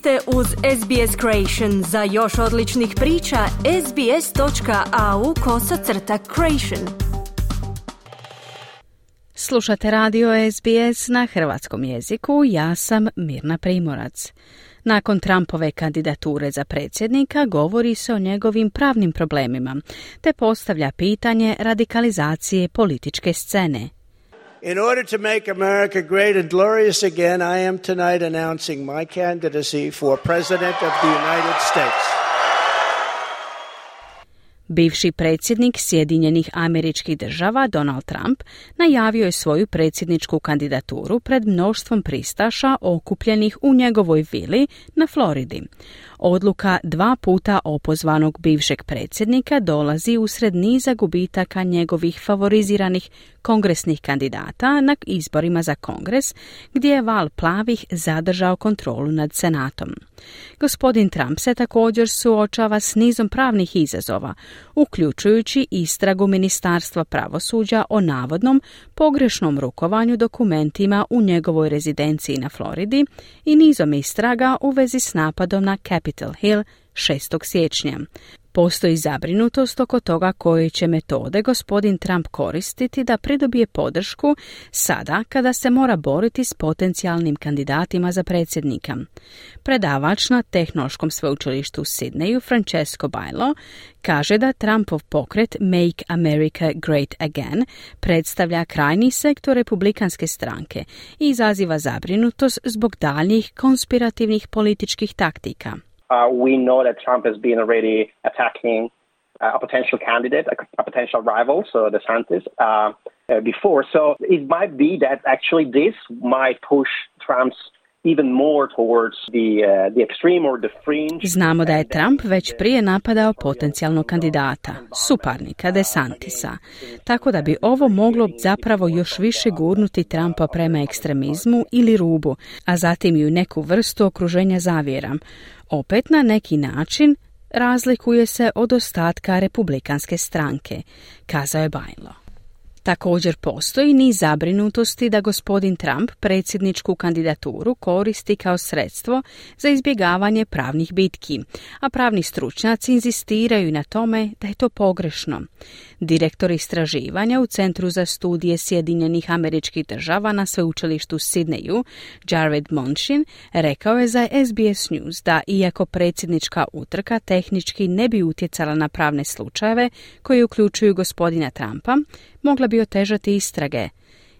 ste uz SBS Creation. Za još odličnih priča, sbs.au kosacrta creation. Slušate radio SBS na hrvatskom jeziku. Ja sam Mirna Primorac. Nakon Trumpove kandidature za predsjednika govori se o njegovim pravnim problemima, te postavlja pitanje radikalizacije političke scene. In order to make America great and glorious again, I am tonight announcing my candidacy for President of the United States. Bivši predsjednik Sjedinjenih američkih država Donald Trump najavio je svoju predsjedničku kandidaturu pred mnoštvom pristaša okupljenih u njegovoj vili na Floridi. Odluka dva puta opozvanog bivšeg predsjednika dolazi usred niza gubitaka njegovih favoriziranih kongresnih kandidata na izborima za kongres, gdje je val plavih zadržao kontrolu nad senatom. Gospodin Trump se također suočava s nizom pravnih izazova, uključujući istragu Ministarstva pravosuđa o navodnom pogrešnom rukovanju dokumentima u njegovoj rezidenciji na Floridi i nizom istraga u vezi s napadom na Capitol Hill 6. siječnja. Postoji zabrinutost oko toga koje će metode gospodin Trump koristiti da pridobije podršku sada kada se mora boriti s potencijalnim kandidatima za predsjednika. Predavač na Tehnološkom sveučilištu u Sidneju, Francesco Bailo, kaže da Trumpov pokret Make America Great Again predstavlja krajni sektor republikanske stranke i izaziva zabrinutost zbog daljnjih konspirativnih političkih taktika. Uh, we know that Trump has been already attacking uh, a potential candidate, a, a, potential rival, so DeSantis, uh, uh, before. So it might be that actually this might push Trump's even more towards the, uh, the extreme or the fringe. Znamo da je Trump već prije napadao potencijalnog kandidata, suparnika DeSantisa, tako da bi ovo moglo zapravo još više gurnuti Trumpa prema ekstremizmu ili rubu, a zatim i u neku vrstu okruženja zavjera opet na neki način razlikuje se od ostatka republikanske stranke, kazao je Bajlo. Također postoji niz zabrinutosti da gospodin Trump predsjedničku kandidaturu koristi kao sredstvo za izbjegavanje pravnih bitki, a pravni stručnjaci inzistiraju na tome da je to pogrešno. Direktor istraživanja u Centru za studije Sjedinjenih američkih država na sveučilištu Sidneju, Jared Monshin, rekao je za SBS News da iako predsjednička utrka tehnički ne bi utjecala na pravne slučajeve koji uključuju gospodina Trumpa, mogla bi otežati istrage.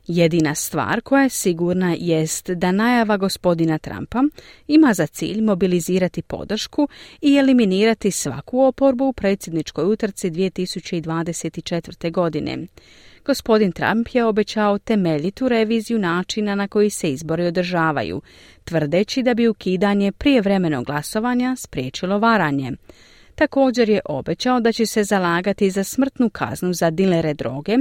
Jedina stvar koja je sigurna jest da najava gospodina Trumpa ima za cilj mobilizirati podršku i eliminirati svaku oporbu u predsjedničkoj utrci 2024. godine. Gospodin Trump je obećao temeljitu reviziju načina na koji se izbori održavaju, tvrdeći da bi ukidanje prijevremenog glasovanja spriječilo varanje. Također je obećao da će se zalagati za smrtnu kaznu za dilere droge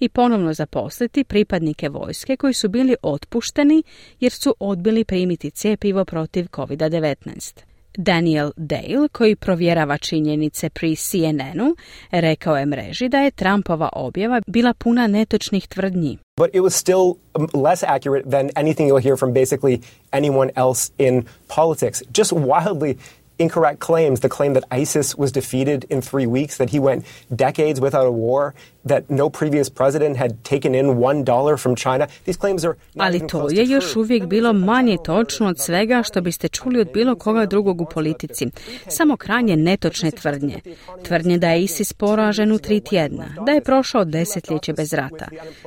i ponovno zaposliti pripadnike vojske koji su bili otpušteni jer su odbili primiti cjepivo protiv COVID-19. Daniel Dale, koji provjerava činjenice pri CNN-u, rekao je mreži da je Trumpova objava bila puna netočnih tvrdnji. But it was still um, less accurate than anything you'll hear from basically anyone else in politics. Just wildly incorrect claims the claim that ISIS was defeated in three weeks, that he went decades without a war, that no previous president had taken in one dollar from China. These claims are Ali to je još uvijek bilo manje točno od svega što biste čuli od bilo koga drugog u politici. Samo krajnje netočne tvrdnje. Tvrdnje da je ISIS poražen u tri tjedna, da je prošao desetljeće bez rata,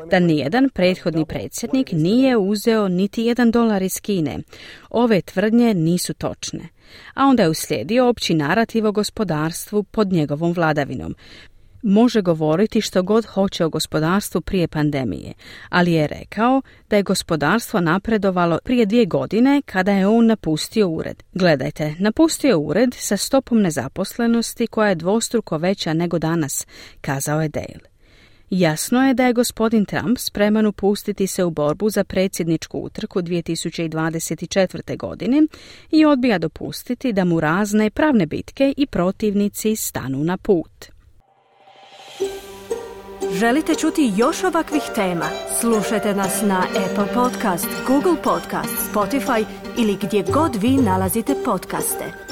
da nijedan prethodni predsjednik nije uzeo niti jedan dolar iz Kine. Ove tvrdnje nisu točne a onda je uslijedio opći narativ o gospodarstvu pod njegovom vladavinom. Može govoriti što god hoće o gospodarstvu prije pandemije, ali je rekao da je gospodarstvo napredovalo prije dvije godine kada je on napustio ured. Gledajte, napustio ured sa stopom nezaposlenosti koja je dvostruko veća nego danas, kazao je Dale. Jasno je da je gospodin Trump spreman upustiti se u borbu za predsjedničku utrku 2024. godine i odbija dopustiti da mu razne pravne bitke i protivnici stanu na put. Želite čuti još ovakvih tema? Slušajte nas na Apple Podcast, Google Podcast, Spotify ili gdje god vi nalazite podcaste.